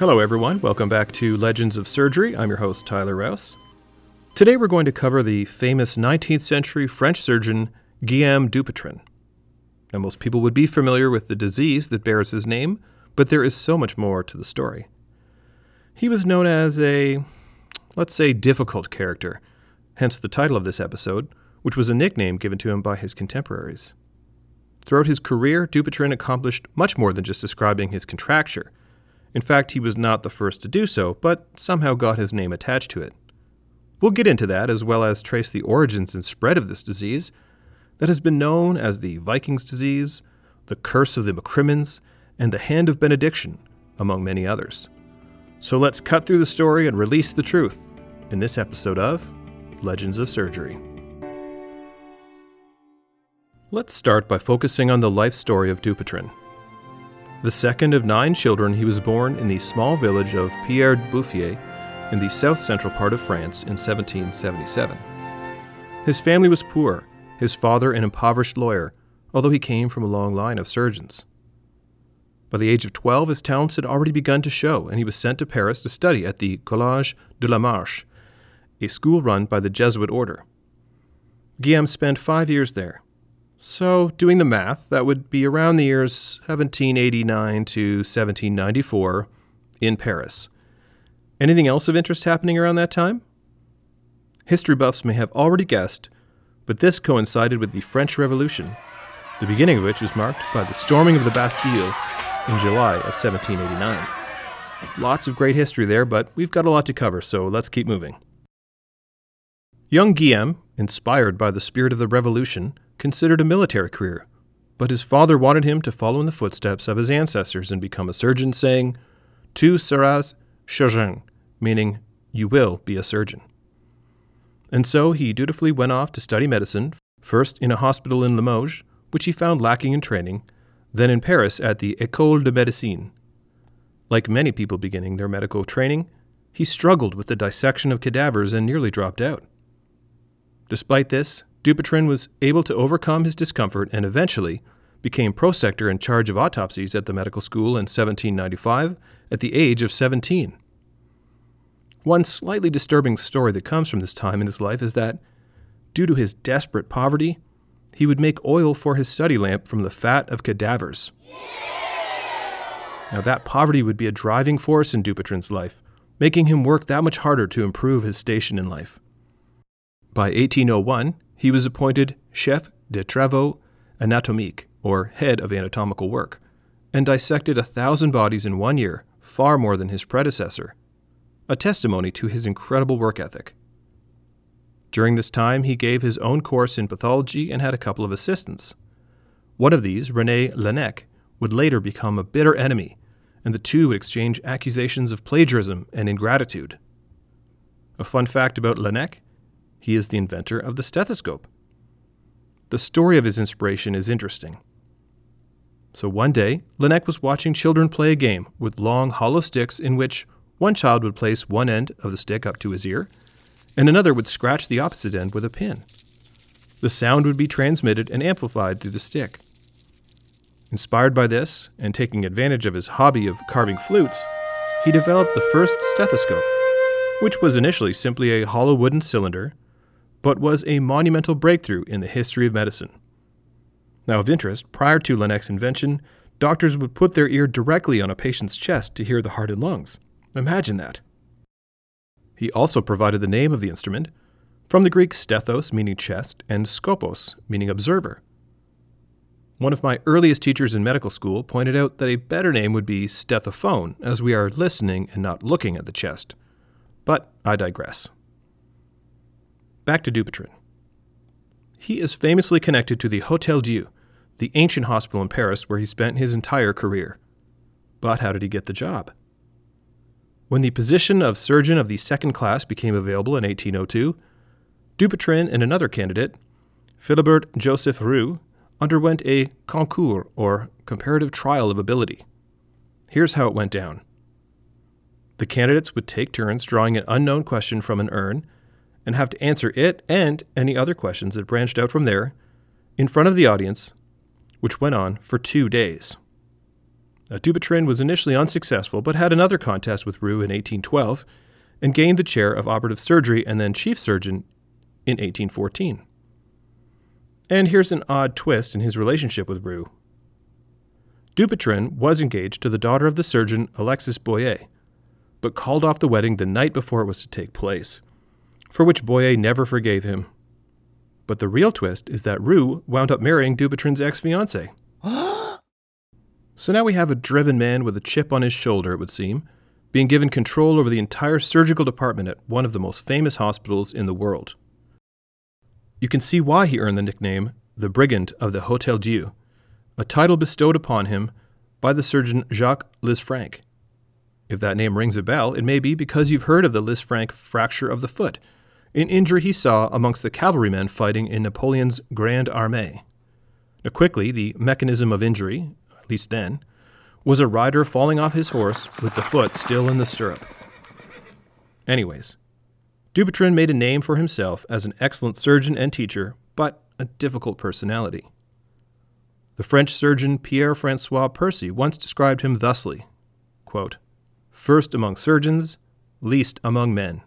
Hello, everyone. Welcome back to Legends of Surgery. I'm your host, Tyler Rouse. Today, we're going to cover the famous 19th century French surgeon Guillaume Dupuytren. Now, most people would be familiar with the disease that bears his name, but there is so much more to the story. He was known as a, let's say, difficult character, hence the title of this episode, which was a nickname given to him by his contemporaries. Throughout his career, Dupuytren accomplished much more than just describing his contracture. In fact, he was not the first to do so, but somehow got his name attached to it. We'll get into that, as well as trace the origins and spread of this disease that has been known as the Vikings disease, the curse of the MacCrimmons, and the hand of benediction, among many others. So let's cut through the story and release the truth in this episode of Legends of Surgery. Let's start by focusing on the life story of Dupuytren. The second of nine children, he was born in the small village of Pierre Buffière in the south central part of France in 1777. His family was poor, his father an impoverished lawyer, although he came from a long line of surgeons. By the age of 12, his talents had already begun to show, and he was sent to Paris to study at the Collège de la Marche, a school run by the Jesuit order. Guillaume spent five years there. So, doing the math, that would be around the years 1789 to 1794 in Paris. Anything else of interest happening around that time? History buffs may have already guessed, but this coincided with the French Revolution, the beginning of which was marked by the storming of the Bastille in July of 1789. Lots of great history there, but we've got a lot to cover, so let's keep moving. Young Guillaume, inspired by the spirit of the revolution, considered a military career, but his father wanted him to follow in the footsteps of his ancestors and become a surgeon, saying, Tu seras chirurgien, meaning, You will be a surgeon. And so he dutifully went off to study medicine, first in a hospital in Limoges, which he found lacking in training, then in Paris at the École de Médecine. Like many people beginning their medical training, he struggled with the dissection of cadavers and nearly dropped out. Despite this, Dupuytren was able to overcome his discomfort and eventually became prosector in charge of autopsies at the medical school in 1795 at the age of 17. One slightly disturbing story that comes from this time in his life is that, due to his desperate poverty, he would make oil for his study lamp from the fat of cadavers. Now, that poverty would be a driving force in Dupuytren's life, making him work that much harder to improve his station in life. By 1801, he was appointed chef de travaux anatomiques, or head of anatomical work, and dissected a thousand bodies in one year, far more than his predecessor, a testimony to his incredible work ethic. During this time, he gave his own course in pathology and had a couple of assistants. One of these, Rene Laennec, would later become a bitter enemy, and the two would exchange accusations of plagiarism and ingratitude. A fun fact about Laennec he is the inventor of the stethoscope. The story of his inspiration is interesting. So one day, Laennec was watching children play a game with long, hollow sticks in which one child would place one end of the stick up to his ear, and another would scratch the opposite end with a pin. The sound would be transmitted and amplified through the stick. Inspired by this, and taking advantage of his hobby of carving flutes, he developed the first stethoscope, which was initially simply a hollow wooden cylinder but was a monumental breakthrough in the history of medicine. Now, of interest, prior to Laennec's invention, doctors would put their ear directly on a patient's chest to hear the heart and lungs. Imagine that. He also provided the name of the instrument from the Greek stethos, meaning chest, and skopos, meaning observer. One of my earliest teachers in medical school pointed out that a better name would be stethophone, as we are listening and not looking at the chest. But I digress. Back to Dupuytren. He is famously connected to the Hotel Dieu, the ancient hospital in Paris where he spent his entire career. But how did he get the job? When the position of surgeon of the second class became available in 1802, Dupuytren and another candidate, Philibert Joseph Roux, underwent a concours, or comparative trial of ability. Here's how it went down. The candidates would take turns drawing an unknown question from an urn and have to answer it and any other questions that branched out from there in front of the audience, which went on for two days. Uh, Dupuytren was initially unsuccessful, but had another contest with Roux in 1812 and gained the chair of operative surgery and then chief surgeon in 1814. And here's an odd twist in his relationship with Roux. Dupuytren was engaged to the daughter of the surgeon Alexis Boyer, but called off the wedding the night before it was to take place, for which Boyer never forgave him. But the real twist is that Roux wound up marrying Dupuytren's ex fiancee. so now we have a driven man with a chip on his shoulder, it would seem, being given control over the entire surgical department at one of the most famous hospitals in the world. You can see why he earned the nickname the Brigand of the Hotel Dieu, a title bestowed upon him by the surgeon Jacques Lisfranc. If that name rings a bell, it may be because you've heard of the Lisfranc fracture of the foot, an injury he saw amongst the cavalrymen fighting in Napoleon's Grande Armée. Now, quickly, the mechanism of injury, at least then, was a rider falling off his horse with the foot still in the stirrup. Anyways, Dupuytren made a name for himself as an excellent surgeon and teacher, but a difficult personality. The French surgeon Pierre Francois Percy once described him thusly quote, First among surgeons, least among men.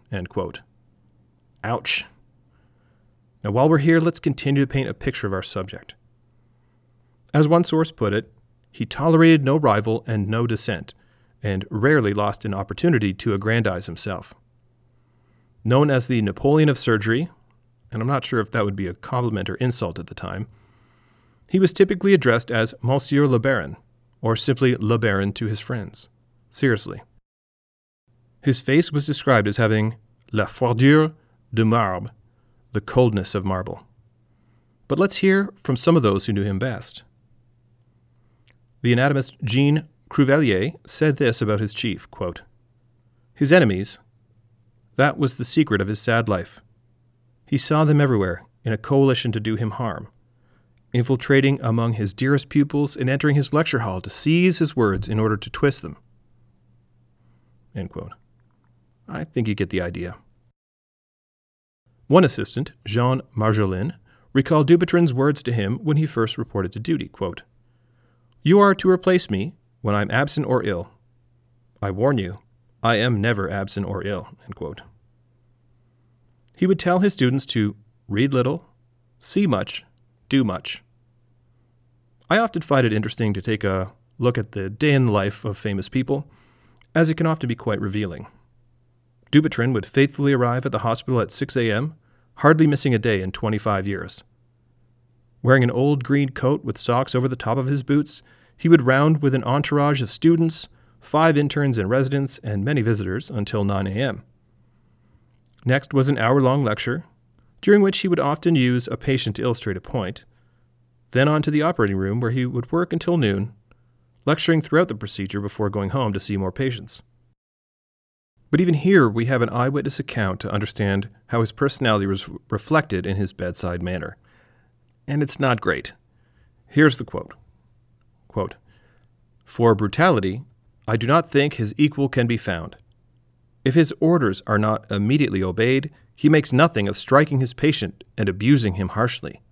Ouch. Now, while we're here, let's continue to paint a picture of our subject. As one source put it, he tolerated no rival and no dissent, and rarely lost an opportunity to aggrandize himself. Known as the Napoleon of surgery, and I'm not sure if that would be a compliment or insult at the time, he was typically addressed as Monsieur le Baron, or simply Le Baron to his friends. Seriously. His face was described as having la froidure de marbre, the coldness of marble. But let's hear from some of those who knew him best. The anatomist Jean Cruveilhier said this about his chief quote, His enemies, that was the secret of his sad life. He saw them everywhere in a coalition to do him harm, infiltrating among his dearest pupils and entering his lecture hall to seize his words in order to twist them. I think you get the idea. One assistant, Jean Marjolin, recalled Dupuytren's words to him when he first reported to duty quote, you are to replace me when I'm absent or ill. I warn you, I am never absent or ill. He would tell his students to read little, see much, do much. I often find it interesting to take a look at the day in the life of famous people, as it can often be quite revealing. Dupuytren would faithfully arrive at the hospital at 6 a.m., hardly missing a day in 25 years. Wearing an old green coat with socks over the top of his boots, he would round with an entourage of students, five interns and residents, and many visitors until 9 a.m. Next was an hour long lecture, during which he would often use a patient to illustrate a point. Then on to the operating room, where he would work until noon, lecturing throughout the procedure before going home to see more patients. But even here, we have an eyewitness account to understand how his personality was reflected in his bedside manner and it's not great. Here's the quote quote, For brutality, I do not think his equal can be found. If his orders are not immediately obeyed, he makes nothing of striking his patient and abusing him harshly.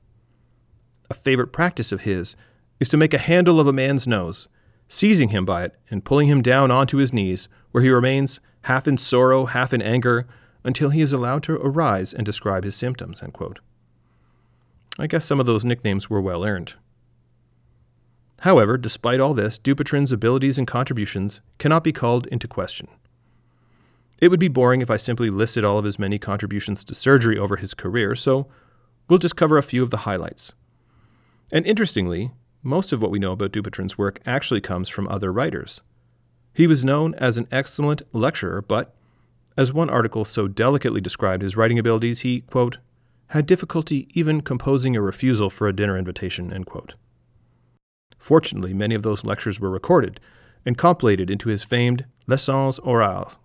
A favorite practice of his is to make a handle of a man's nose, seizing him by it and pulling him down onto his knees, where he remains half in sorrow, half in anger, until he is allowed to arise and describe his symptoms. I guess some of those nicknames were well earned. However, despite all this, Dupuytren's abilities and contributions cannot be called into question. It would be boring if I simply listed all of his many contributions to surgery over his career, so we'll just cover a few of the highlights. And interestingly, most of what we know about Dupuytren's work actually comes from other writers. He was known as an excellent lecturer, but, as one article so delicately described his writing abilities, he, quote, had difficulty even composing a refusal for a dinner invitation. Fortunately, many of those lectures were recorded and compilated into his famed Leçons orales.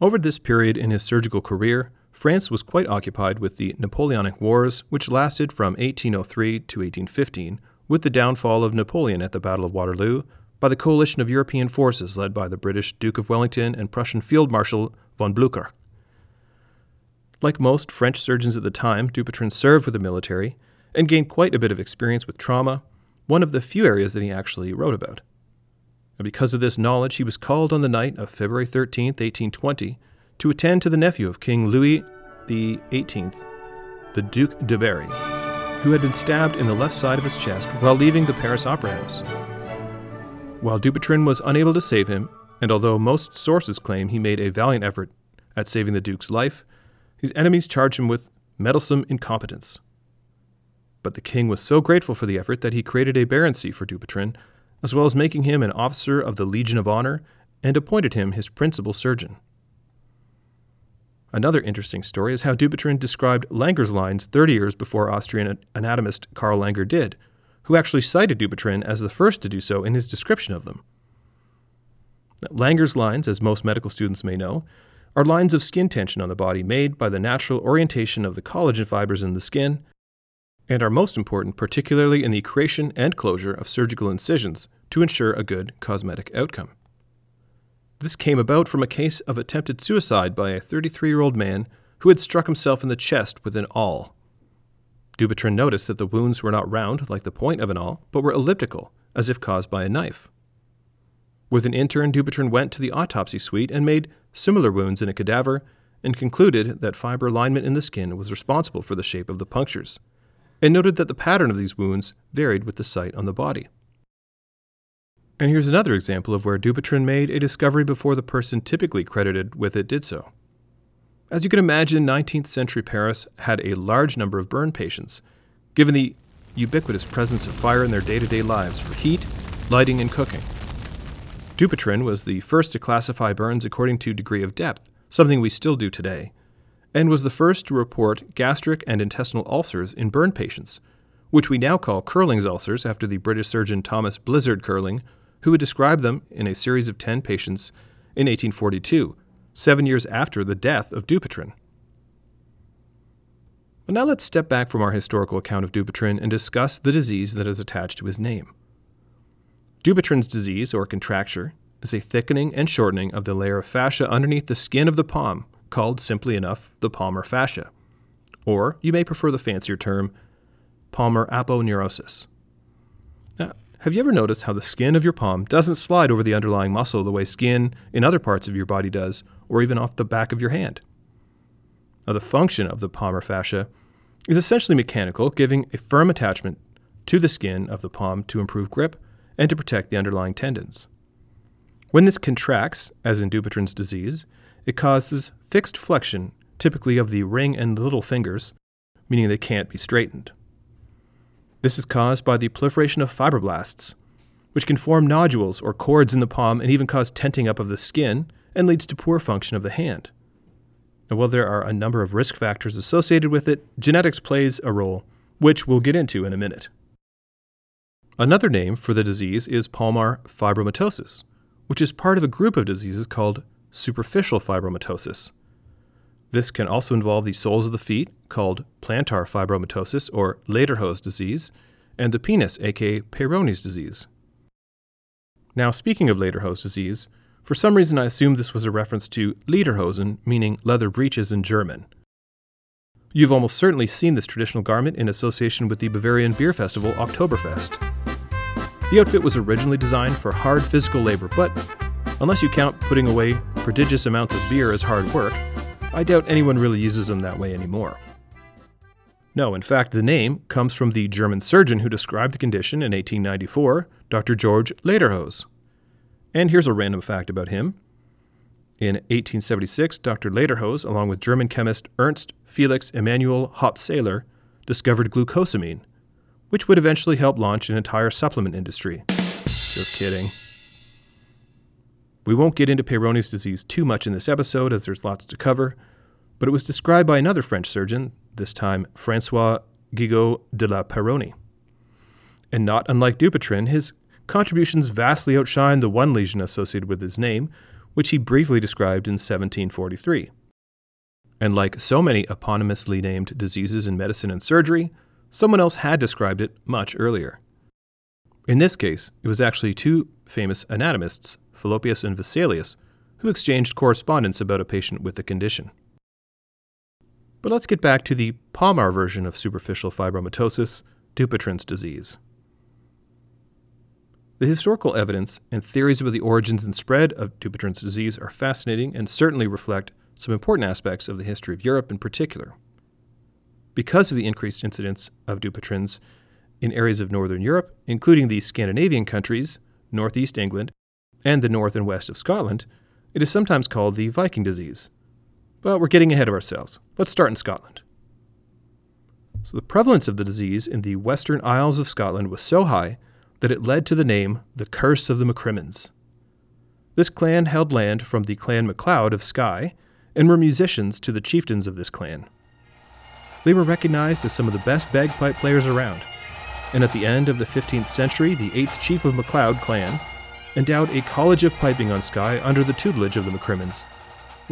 Over this period in his surgical career, France was quite occupied with the Napoleonic Wars, which lasted from 1803 to 1815, with the downfall of Napoleon at the Battle of Waterloo by the coalition of European forces led by the British Duke of Wellington and Prussian Field Marshal von Blücher. Like most French surgeons at the time, Dupuytren served with the military and gained quite a bit of experience with trauma, one of the few areas that he actually wrote about. And because of this knowledge, he was called on the night of February 13, 1820, to attend to the nephew of King Louis XVIII, the Duc de Berry, who had been stabbed in the left side of his chest while leaving the Paris Opera House. While Dupuytren was unable to save him, and although most sources claim he made a valiant effort at saving the Duke's life, his enemies charged him with meddlesome incompetence. But the king was so grateful for the effort that he created a baronetcy for Dupuytren, as well as making him an officer of the Legion of Honor and appointed him his principal surgeon. Another interesting story is how Dupuytren described Langer's lines 30 years before Austrian anatomist Karl Langer did, who actually cited Dupuytren as the first to do so in his description of them. Langer's lines, as most medical students may know, are lines of skin tension on the body made by the natural orientation of the collagen fibers in the skin, and are most important particularly in the creation and closure of surgical incisions to ensure a good cosmetic outcome. This came about from a case of attempted suicide by a 33 year old man who had struck himself in the chest with an awl. Dupuytren noticed that the wounds were not round like the point of an awl, but were elliptical, as if caused by a knife. With an intern, Dupuytren went to the autopsy suite and made similar wounds in a cadaver and concluded that fiber alignment in the skin was responsible for the shape of the punctures, and noted that the pattern of these wounds varied with the site on the body. And here's another example of where Dupuytren made a discovery before the person typically credited with it did so. As you can imagine, 19th century Paris had a large number of burn patients, given the ubiquitous presence of fire in their day to day lives for heat, lighting, and cooking. Dupuytren was the first to classify burns according to degree of depth, something we still do today, and was the first to report gastric and intestinal ulcers in burn patients, which we now call Curling's ulcers after the British surgeon Thomas Blizard Curling who would describe them in a series of 10 patients in 1842, seven years after the death of Dupuytren. But now let's step back from our historical account of Dupuytren and discuss the disease that is attached to his name. Dupuytren's disease, or contracture, is a thickening and shortening of the layer of fascia underneath the skin of the palm, called simply enough the palmar fascia. Or you may prefer the fancier term, palmar aponeurosis. Have you ever noticed how the skin of your palm doesn't slide over the underlying muscle the way skin in other parts of your body does, or even off the back of your hand? Now, the function of the palmar fascia is essentially mechanical, giving a firm attachment to the skin of the palm to improve grip and to protect the underlying tendons. When this contracts, as in Dupuytren's disease, it causes fixed flexion, typically of the ring and little fingers, meaning they can't be straightened. This is caused by the proliferation of fibroblasts, which can form nodules or cords in the palm and even cause tenting up of the skin and leads to poor function of the hand. And while there are a number of risk factors associated with it, genetics plays a role, which we'll get into in a minute. Another name for the disease is palmar fibromatosis, which is part of a group of diseases called superficial fibromatosis. This can also involve the soles of the feet, called plantar fibromatosis or Ledderhose disease, and the penis, aka Peyronie's disease. Now, speaking of Ledderhose disease, for some reason I assumed this was a reference to Lederhosen, meaning leather breeches in German. You've almost certainly seen this traditional garment in association with the Bavarian beer festival Oktoberfest. The outfit was originally designed for hard physical labor, but unless you count putting away prodigious amounts of beer as hard work, I doubt anyone really uses them that way anymore. No, in fact, the name comes from the German surgeon who described the condition in 1894, Dr. George Ledderhose. And here's a random fact about him. In 1876, Dr. Ledderhose, along with German chemist Ernst Felix Emanuel Hoppe-Seyler, discovered glucosamine, which would eventually help launch an entire supplement industry. Just kidding. We won't get into Peyronie's disease too much in this episode as there's lots to cover, but it was described by another French surgeon, this time Francois Gigot de la Peyronie. And not unlike Dupuytren, his contributions vastly outshine the one lesion associated with his name, which he briefly described in 1743. And like so many eponymously named diseases in medicine and surgery, someone else had described it much earlier. In this case, it was actually two famous anatomists Fallopius and Vesalius, who exchanged correspondence about a patient with the condition. But let's get back to the palmar version of superficial fibromatosis, Dupuytren's disease. The historical evidence and theories about the origins and spread of Dupuytren's disease are fascinating and certainly reflect some important aspects of the history of Europe in particular. Because of the increased incidence of Dupuytren's in areas of northern Europe, including the Scandinavian countries, northeast England, and the north and west of Scotland, it is sometimes called the Viking disease. But we're getting ahead of ourselves. Let's start in Scotland. So, the prevalence of the disease in the western Isles of Scotland was so high that it led to the name the Curse of the MacCrimmons. This clan held land from the Clan MacLeod of Skye and were musicians to the chieftains of this clan. They were recognized as some of the best bagpipe players around, and at the end of the 15th century, the 8th chief of MacLeod clan endowed a college of piping on Skye under the tutelage of the MacCrimmons,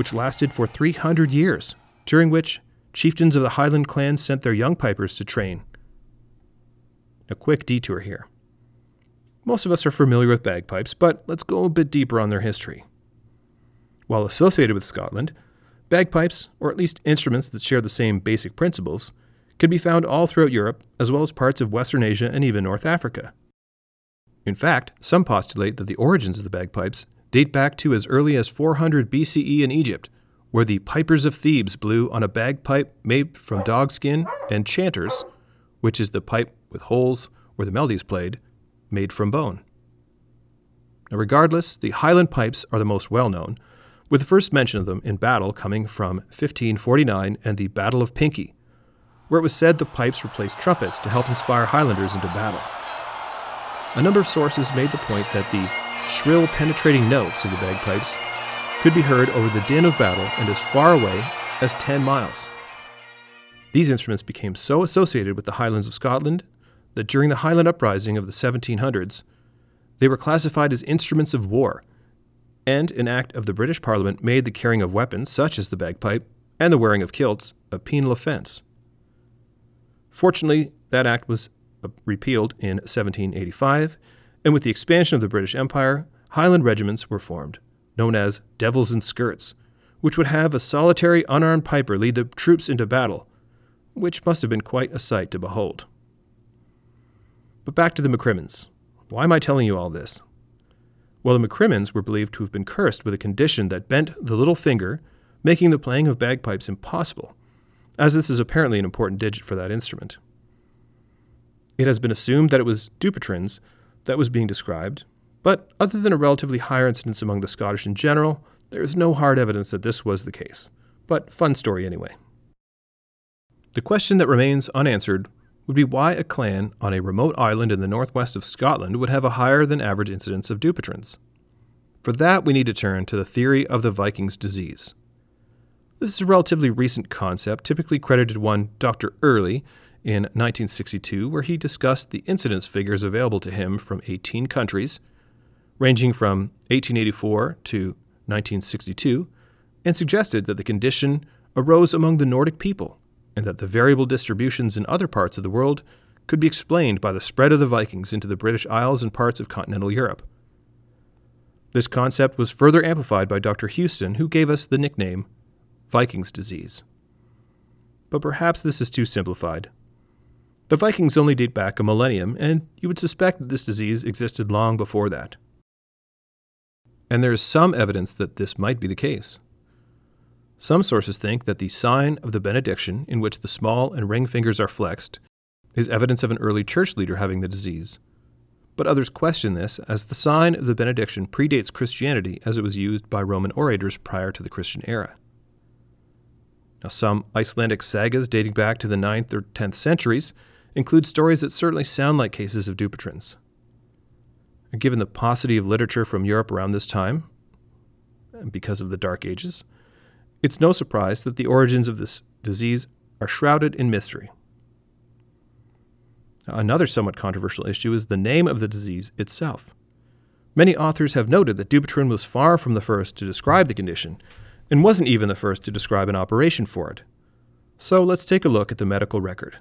which lasted for 300 years, during which chieftains of the Highland clans sent their young pipers to train. A quick detour here. Most of us are familiar with bagpipes, but let's go a bit deeper on their history. While associated with Scotland, bagpipes, or at least instruments that share the same basic principles, can be found all throughout Europe, as well as parts of Western Asia and even North Africa. In fact, some postulate that the origins of the bagpipes date back to as early as 400 BCE in Egypt, where the pipers of Thebes blew on a bagpipe made from dogskin and chanters, which is the pipe with holes where the melody is played, made from bone. Now, regardless, the Highland pipes are the most well known, with the first mention of them in battle coming from 1549 and the Battle of Pinkie, where it was said the pipes replaced trumpets to help inspire Highlanders into battle. A number of sources made the point that the shrill, penetrating notes of the bagpipes could be heard over the din of battle and as far away as 10 miles. These instruments became so associated with the Highlands of Scotland that during the Highland Uprising of the 1700s, they were classified as instruments of war, and an act of the British Parliament made the carrying of weapons, such as the bagpipe, and the wearing of kilts, a penal offence. Fortunately, that act was uh, repealed in 1785, and with the expansion of the British Empire, Highland regiments were formed, known as Devils in Skirts, which would have a solitary unarmed piper lead the troops into battle, which must have been quite a sight to behold. But back to the MacCrimmons. Why am I telling you all this? Well, the MacCrimmons were believed to have been cursed with a condition that bent the little finger, making the playing of bagpipes impossible, as this is apparently an important digit for that instrument. It has been assumed that it was Dupuytren's that was being described, but other than a relatively higher incidence among the Scottish in general, there is no hard evidence that this was the case. But fun story anyway. The question that remains unanswered would be why a clan on a remote island in the northwest of Scotland would have a higher than average incidence of Dupuytren's. For that, we need to turn to the theory of the Vikings' disease. This is a relatively recent concept, typically credited one Dr. Early in 1962, where he discussed the incidence figures available to him from 18 countries, ranging from 1884 to 1962, and suggested that the condition arose among the Nordic people and that the variable distributions in other parts of the world could be explained by the spread of the Vikings into the British Isles and parts of continental Europe. This concept was further amplified by Dr. Hueston, who gave us the nickname Vikings disease. But perhaps this is too simplified. The Vikings only date back a millennium, and you would suspect that this disease existed long before that. And there is some evidence that this might be the case. Some sources think that the sign of the benediction, in which the small and ring fingers are flexed, is evidence of an early church leader having the disease. But others question this, as the sign of the benediction predates Christianity as it was used by Roman orators prior to the Christian era. Now, some Icelandic sagas dating back to the 9th or 10th centuries include stories that certainly sound like cases of Dupuytren's. Given the paucity of literature from Europe around this time, and because of the Dark Ages, it's no surprise that the origins of this disease are shrouded in mystery. Another somewhat controversial issue is the name of the disease itself. Many authors have noted that Dupuytren was far from the first to describe the condition, and wasn't even the first to describe an operation for it. So let's take a look at the medical record.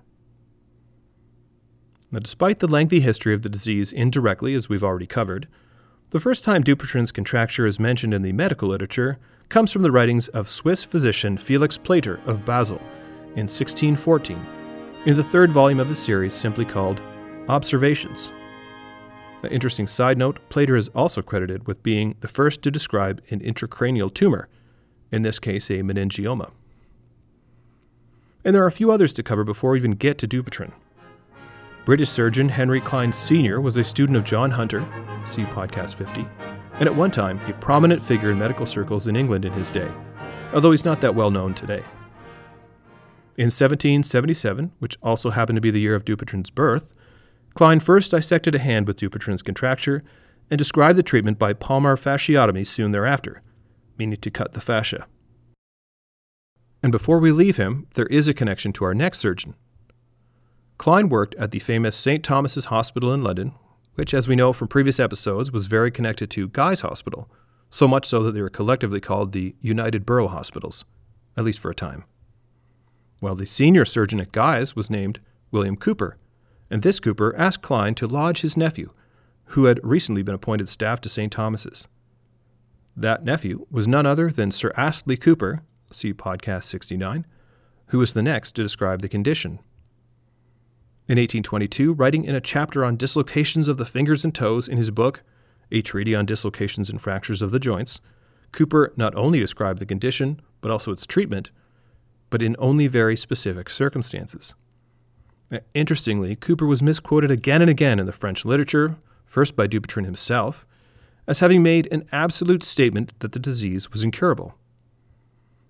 Now, despite the lengthy history of the disease indirectly, as we've already covered, the first time Dupuytren's contracture is mentioned in the medical literature comes from the writings of Swiss physician Felix Plater of Basel in 1614, in the third volume of a series simply called Observations. An interesting side note Plater is also credited with being the first to describe an intracranial tumor, in this case, a meningioma. And there are a few others to cover before we even get to Dupuytren. British surgeon Henry Cline Sr. was a student of John Hunter, see podcast 50, and at one time a prominent figure in medical circles in England in his day, although he's not that well known today. In 1777, which also happened to be the year of Dupuytren's birth, Cline first dissected a hand with Dupuytren's contracture and described the treatment by palmar fasciotomy soon thereafter, meaning to cut the fascia. And before we leave him, there is a connection to our next surgeon. Cline worked at the famous St. Thomas's Hospital in London, which, as we know from previous episodes, was very connected to Guy's Hospital, so much so that they were collectively called the United Borough Hospitals, at least for a time. Well, the senior surgeon at Guy's was named William Cooper, and this Cooper asked Cline to lodge his nephew, who had recently been appointed staff to St. Thomas's. That nephew was none other than Sir Astley Cooper, see podcast 69, who was the next to describe the condition. In 1822, writing in a chapter on dislocations of the fingers and toes in his book, A Treatise on Dislocations and Fractures of the Joints, Cooper not only described the condition, but also its treatment, but in only very specific circumstances. Uh, interestingly, Cooper was misquoted again and again in the French literature, first by Dupuytren himself, as having made an absolute statement that the disease was incurable.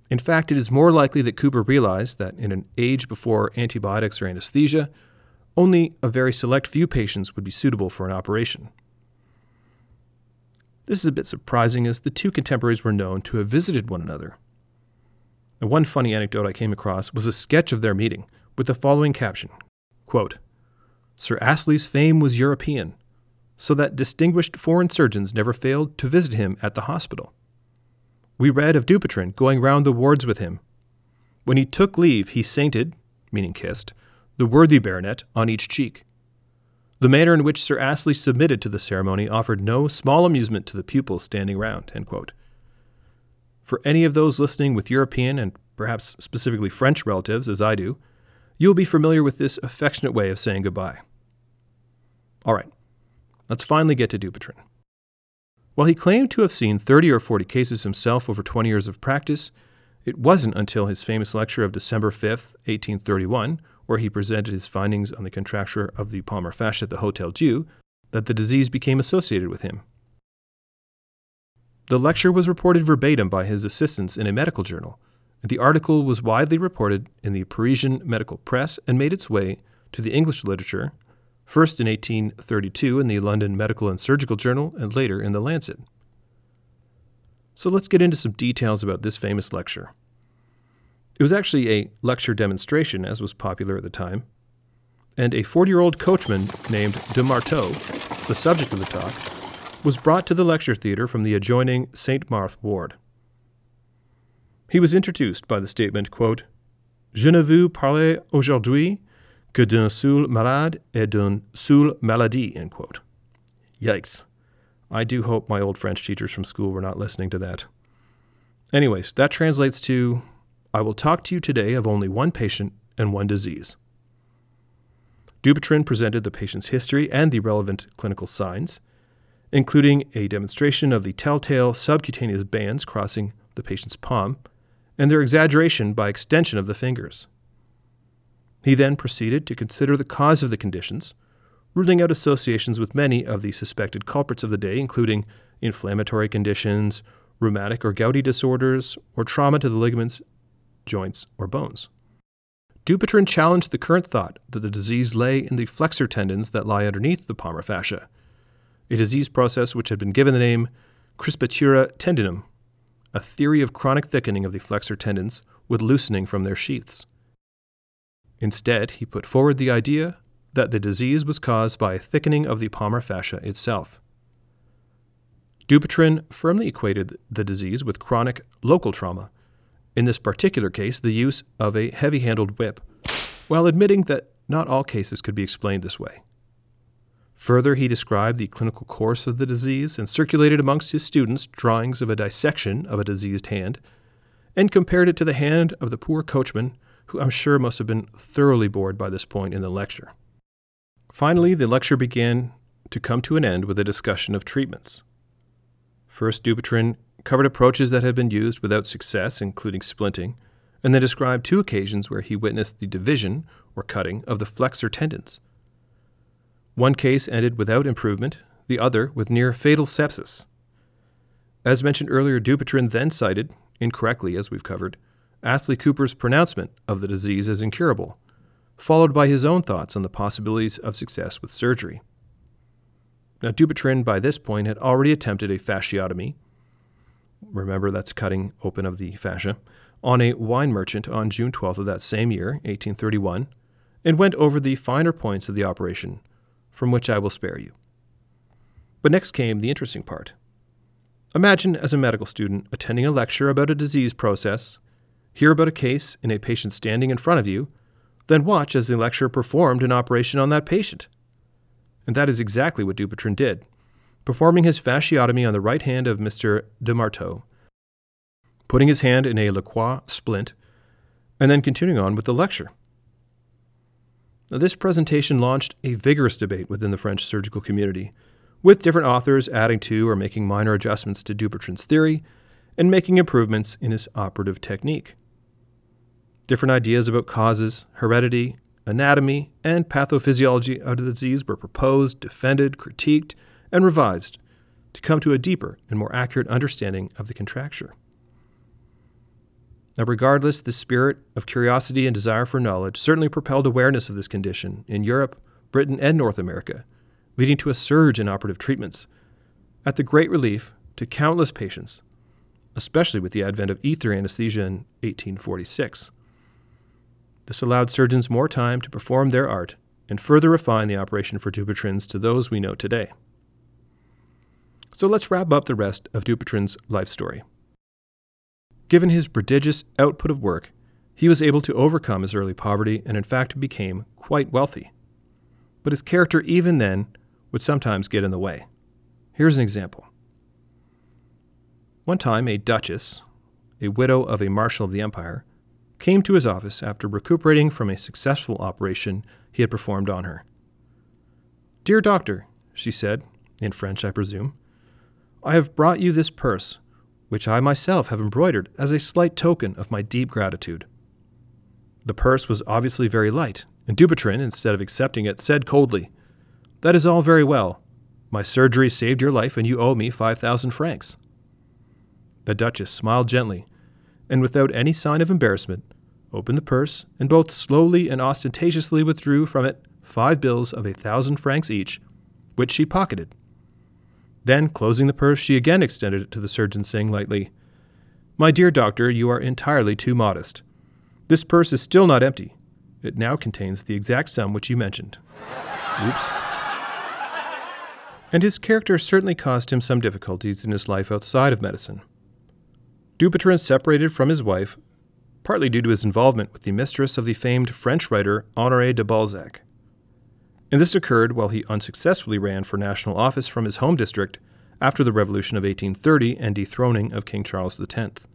In fact, it is more likely that Cooper realized that in an age before antibiotics or anesthesia, only a very select few patients would be suitable for an operation. This is a bit surprising as the two contemporaries were known to have visited one another. The one funny anecdote I came across was a sketch of their meeting with the following caption quote, Sir Astley's fame was European, so that distinguished foreign surgeons never failed to visit him at the hospital. We read of Dupuytren going round the wards with him. When he took leave, he sainted, meaning kissed, the worthy baronet on each cheek. The manner in which Sir Astley submitted to the ceremony offered no small amusement to the pupils standing round. For any of those listening with European and perhaps specifically French relatives, as I do, you will be familiar with this affectionate way of saying goodbye. All right, let's finally get to Dupuytren. While he claimed to have seen 30 or 40 cases himself over 20 years of practice, it wasn't until his famous lecture of December 5, 1831, where he presented his findings on the contracture of the palmar fascia at the Hotel Dieu, that the disease became associated with him. The lecture was reported verbatim by his assistants in a medical journal, and the article was widely reported in the Parisian medical press and made its way to the English literature, first in 1832 in the London Medical and Surgical Journal and later in the Lancet. So let's get into some details about this famous lecture. It was actually a lecture demonstration, as was popular at the time, and a 40 year old coachman named de Marteau, the subject of the talk, was brought to the lecture theatre from the adjoining St. Marthe ward. He was introduced by the statement, quote, Je ne veux parler aujourd'hui que d'un seul malade et d'une seule maladie, end quote. Yikes. I do hope my old French teachers from school were not listening to that. Anyways, that translates to I will talk to you today of only one patient and one disease. Dupuytren presented the patient's history and the relevant clinical signs including a demonstration of the telltale subcutaneous bands crossing the patient's palm and their exaggeration by extension of the fingers. He then proceeded to consider the cause of the conditions, ruling out associations with many of the suspected culprits of the day, including inflammatory conditions, rheumatic or gouty disorders, or trauma to the ligaments, joints, or bones. Dupuytren challenged the current thought that the disease lay in the flexor tendons that lie underneath the palmar fascia a disease process which had been given the name crispatura tendinum, a theory of chronic thickening of the flexor tendons with loosening from their sheaths. Instead, he put forward the idea that the disease was caused by a thickening of the palmar fascia itself. Dupuytren firmly equated the disease with chronic local trauma, in this particular case, the use of a heavy handled whip, while admitting that not all cases could be explained this way. Further, he described the clinical course of the disease and circulated amongst his students drawings of a dissection of a diseased hand, and compared it to the hand of the poor coachman, who I'm sure must have been thoroughly bored by this point in the lecture. Finally, the lecture began to come to an end with a discussion of treatments. First, Dupuytren covered approaches that had been used without success, including splinting, and then described two occasions where he witnessed the division, or cutting, of the flexor tendons. One case ended without improvement, the other with near fatal sepsis. As mentioned earlier, Dupuytren then cited, incorrectly as we've covered, Astley Cooper's pronouncement of the disease as incurable, followed by his own thoughts on the possibilities of success with surgery. Now, Dupuytren by this point had already attempted a fasciotomy. Remember, that's cutting open of the fascia on a wine merchant on June 12th of that same year, 1831, and went over the finer points of the operation, from which I will spare you. But next came the interesting part. Imagine, as a medical student, attending a lecture about a disease process, hear about a case in a patient standing in front of you, then watch as the lecturer performed an operation on that patient. And that is exactly what Dupuytren did, performing his fasciotomy on the right hand of Mr. de Marteau putting his hand in a Lacroix splint, and then continuing on with the lecture. Now, this presentation launched a vigorous debate within the French surgical community, with different authors adding to or making minor adjustments to Dupuytren's theory and making improvements in his operative technique. Different ideas about causes, heredity, anatomy, and pathophysiology of the disease were proposed, defended, critiqued, and revised to come to a deeper and more accurate understanding of the contracture. Now, regardless, the spirit of curiosity and desire for knowledge certainly propelled awareness of this condition in Europe, Britain, and North America, leading to a surge in operative treatments, at the great relief to countless patients, especially with the advent of ether anesthesia in 1846. This allowed surgeons more time to perform their art and further refine the operation for Dupuytren's to those we know today. So let's wrap up the rest of Dupuytren's life story. Given his prodigious output of work, he was able to overcome his early poverty and, in fact, became quite wealthy. But his character, even then, would sometimes get in the way. Here's an example. One time, a duchess, a widow of a marshal of the empire, came to his office after recuperating from a successful operation he had performed on her. Dear doctor, she said, in French, I presume, I have brought you this purse which I myself have embroidered as a slight token of my deep gratitude. The purse was obviously very light, and Dupuytren, instead of accepting it, said coldly, That is all very well. My surgery saved your life, and you owe me five thousand francs. The Duchess smiled gently, and without any sign of embarrassment, opened the purse, and both slowly and ostentatiously withdrew from it five bills of a thousand francs each, which she pocketed then, closing the purse, she again extended it to the surgeon, saying lightly, My dear doctor, you are entirely too modest. This purse is still not empty. It now contains the exact sum which you mentioned. Oops. And his character certainly caused him some difficulties in his life outside of medicine. Dupuytren separated from his wife, partly due to his involvement with the mistress of the famed French writer Honoré de Balzac and this occurred while he unsuccessfully ran for national office from his home district after the Revolution of 1830 and dethroning of King Charles X.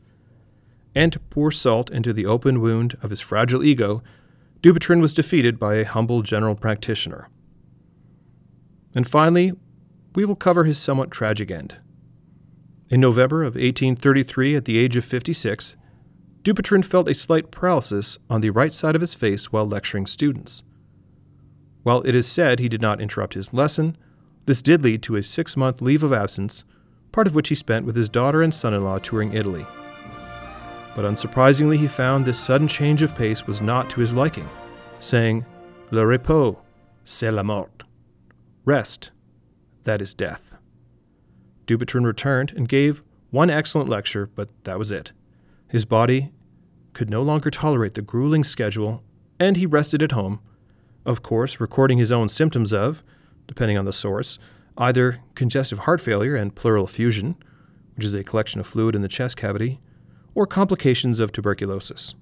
And to pour salt into the open wound of his fragile ego, Dupuytren was defeated by a humble general practitioner. And finally, we will cover his somewhat tragic end. In November of 1833, at the age of 56, Dupuytren felt a slight paralysis on the right side of his face while lecturing students. While it is said he did not interrupt his lesson, this did lead to a six month leave of absence, part of which he spent with his daughter and son in law touring Italy. But unsurprisingly, he found this sudden change of pace was not to his liking, saying, Le repos, c'est la mort. Rest, that is death. Dupuytren returned and gave one excellent lecture, but that was it. His body could no longer tolerate the grueling schedule, and he rested at home of course, recording his own symptoms of, depending on the source, either congestive heart failure and pleural effusion, which is a collection of fluid in the chest cavity, or complications of tuberculosis.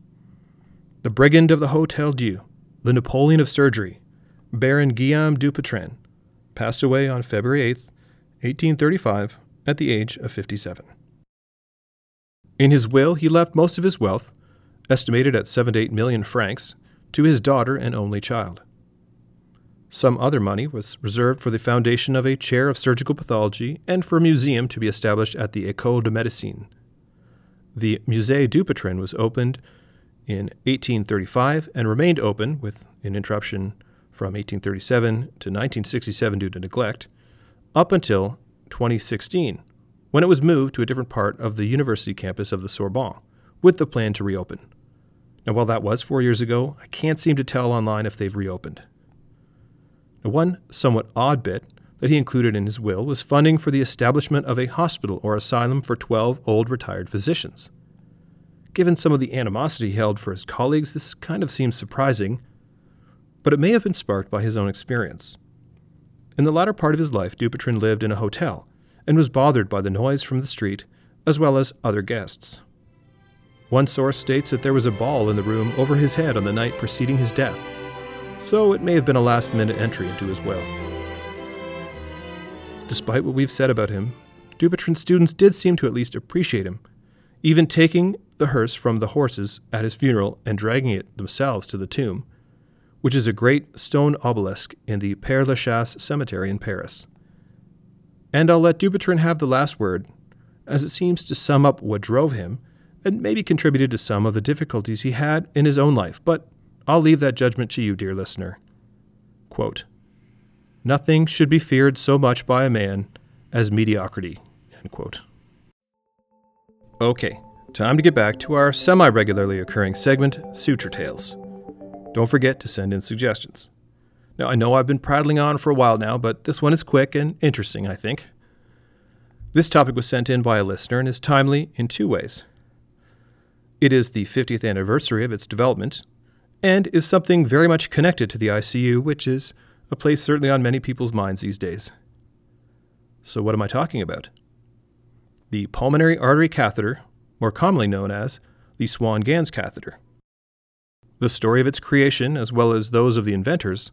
The brigand of the Hotel Dieu, the Napoleon of surgery, Baron Guillaume Dupuytren, passed away on February 8, 1835, at the age of 57. In his will, he left most of his wealth, estimated at 7 to 8 million francs, to his daughter and only child. Some other money was reserved for the foundation of a chair of surgical pathology and for a museum to be established at the École de Médecine. The Musée Dupuytren was opened in 1835 and remained open, with an interruption from 1837 to 1967 due to neglect, up until 2016, when it was moved to a different part of the university campus of the Sorbonne, with the plan to reopen. Now, while that was four years ago, I can't seem to tell online if they've reopened. Now, one somewhat odd bit that he included in his will was funding for the establishment of a hospital or asylum for 12 old retired physicians. Given some of the animosity he held for his colleagues, this kind of seems surprising, but it may have been sparked by his own experience. In the latter part of his life, Dupuytren lived in a hotel and was bothered by the noise from the street as well as other guests. One source states that there was a ball in the room over his head on the night preceding his death, so it may have been a last minute entry into his will. Despite what we've said about him, Dupuytren's students did seem to at least appreciate him, even taking the hearse from the horses at his funeral and dragging it themselves to the tomb, which is a great stone obelisk in the Père Lachaise cemetery in Paris. And I'll let Dupuytren have the last word, as it seems to sum up what drove him and maybe contributed to some of the difficulties he had in his own life, but I'll leave that judgment to you, dear listener. Quote, Nothing should be feared so much by a man as mediocrity. End quote. Okay, time to get back to our semi regularly occurring segment, Suture Tales. Don't forget to send in suggestions. Now, I know I've been prattling on for a while now, but this one is quick and interesting, I think. This topic was sent in by a listener and is timely in two ways. It is the 50th anniversary of its development, and is something very much connected to the ICU, which is a place certainly on many people's minds these days. So, what am I talking about? The pulmonary artery catheter, more commonly known as the Swan Ganz catheter. The story of its creation, as well as those of the inventors,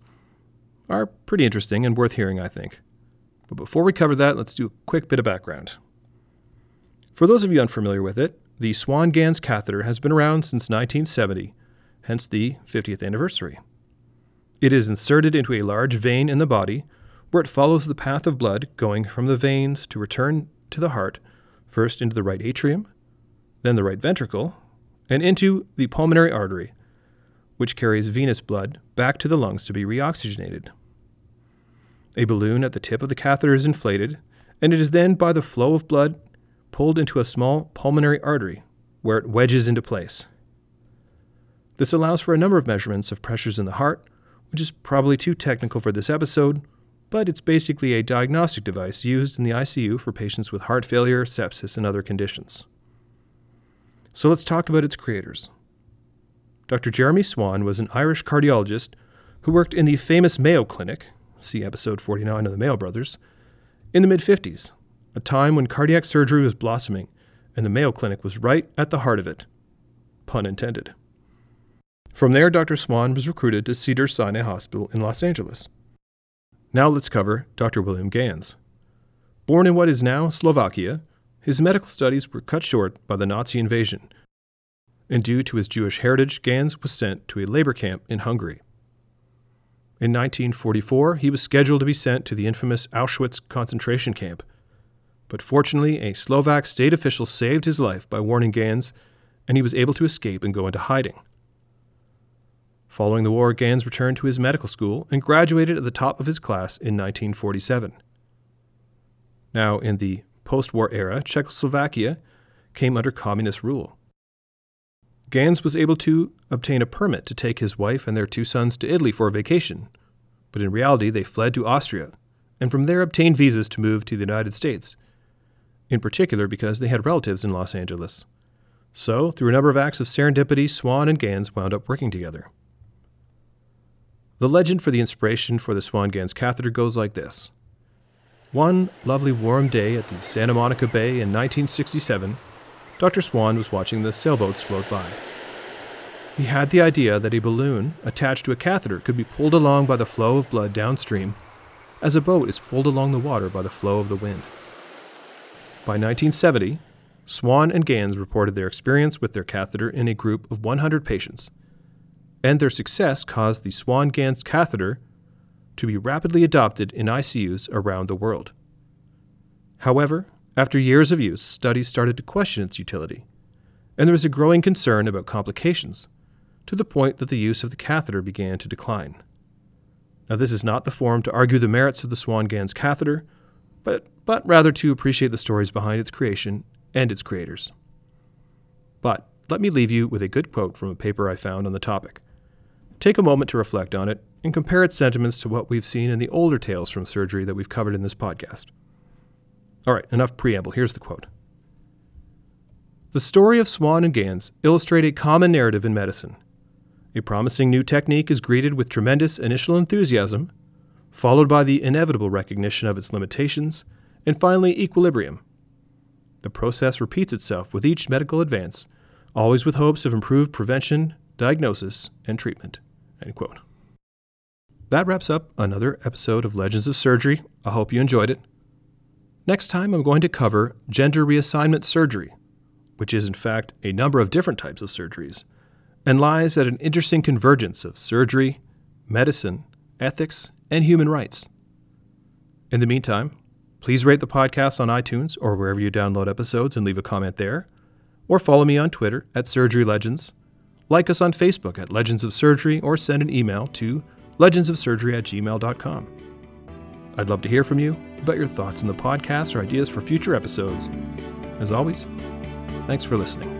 are pretty interesting and worth hearing, I think. But before we cover that, let's do a quick bit of background. For those of you unfamiliar with it, the Swan Ganz catheter has been around since 1970, hence the 50th anniversary. It is inserted into a large vein in the body, where it follows the path of blood going from the veins to return to the heart, first into the right atrium, then the right ventricle, and into the pulmonary artery, which carries venous blood back to the lungs to be reoxygenated. A balloon at the tip of the catheter is inflated, and it is then, by the flow of blood, pulled into a small pulmonary artery, where it wedges into place. This allows for a number of measurements of pressures in the heart, which is probably too technical for this episode, but it's basically a diagnostic device used in the ICU for patients with heart failure, sepsis, and other conditions. So let's talk about its creators. Dr. Jeremy Swan was an Irish cardiologist who worked in the famous Mayo Clinic, see episode 49 of the Mayo Brothers, in the mid 50s, a time when cardiac surgery was blossoming, and the Mayo Clinic was right at the heart of it. Pun intended. From there, Dr. Swan was recruited to Cedar Sinai Hospital in Los Angeles. Now let's cover Dr. William Ganz. Born in what is now Slovakia, his medical studies were cut short by the Nazi invasion and due to his Jewish heritage, Ganz was sent to a labor camp in Hungary. In 1944, he was scheduled to be sent to the infamous Auschwitz concentration camp. But fortunately, a Slovak state official saved his life by warning Ganz, and he was able to escape and go into hiding. Following the war, Ganz returned to his medical school and graduated at the top of his class in 1947. Now, in the post war era, Czechoslovakia came under communist rule. Ganz was able to obtain a permit to take his wife and their two sons to Italy for a vacation, but in reality they fled to Austria and from there obtained visas to move to the United States, in particular because they had relatives in Los Angeles. So, through a number of acts of serendipity, Swan and Ganz wound up working together. The legend for the inspiration for the Swan Ganz catheter goes like this One lovely warm day at the Santa Monica Bay in 1967, Dr. Swan was watching the sailboats float by. He had the idea that a balloon attached to a catheter could be pulled along by the flow of blood downstream, as a boat is pulled along the water by the flow of the wind. By 1970, Swan and Ganz reported their experience with their catheter in a group of 100 patients, and their success caused the Swan Ganz catheter to be rapidly adopted in ICUs around the world. However, after years of use, studies started to question its utility, and there was a growing concern about complications, to the point that the use of the catheter began to decline. Now, this is not the forum to argue the merits of the Swan Ganz catheter, but, but rather to appreciate the stories behind its creation and its creators. But let me leave you with a good quote from a paper I found on the topic. Take a moment to reflect on it and compare its sentiments to what we've seen in the older tales from surgery that we've covered in this podcast. All right, enough preamble. Here's the quote The story of Swan and Ganz illustrate a common narrative in medicine. A promising new technique is greeted with tremendous initial enthusiasm, followed by the inevitable recognition of its limitations, and finally equilibrium. The process repeats itself with each medical advance, always with hopes of improved prevention, diagnosis, and treatment. That wraps up another episode of Legends of Surgery. I hope you enjoyed it. Next time, I'm going to cover gender reassignment surgery, which is in fact a number of different types of surgeries, and lies at an interesting convergence of surgery, medicine, ethics, and human rights. In the meantime, please rate the podcast on iTunes or wherever you download episodes and leave a comment there, or follow me on Twitter at Surgery Legends, like us on Facebook at Legends of Surgery, or send an email to legendsofsurgery at gmail.com. I'd love to hear from you about your thoughts on the podcast or ideas for future episodes. As always, thanks for listening.